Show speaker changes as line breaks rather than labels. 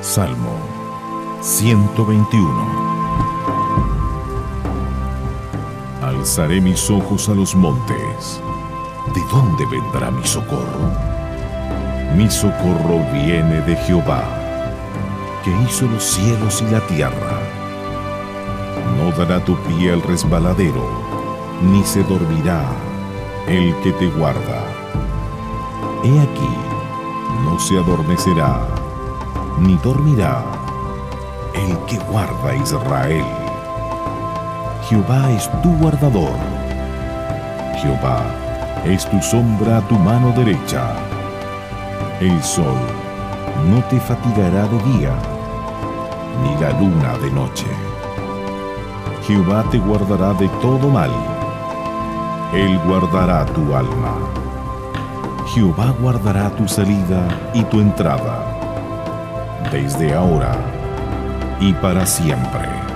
Salmo 121 Alzaré mis ojos a los montes. ¿De dónde vendrá mi socorro? Mi socorro viene de Jehová, que hizo los cielos y la tierra. No dará tu pie al resbaladero, ni se dormirá el que te guarda. He aquí, no se adormecerá, ni dormirá el que guarda Israel. Jehová es tu guardador. Jehová es tu sombra a tu mano derecha. El sol no te fatigará de día, ni la luna de noche. Jehová te guardará de todo mal. Él guardará tu alma. Jehová guardará tu salida y tu entrada, desde ahora y para siempre.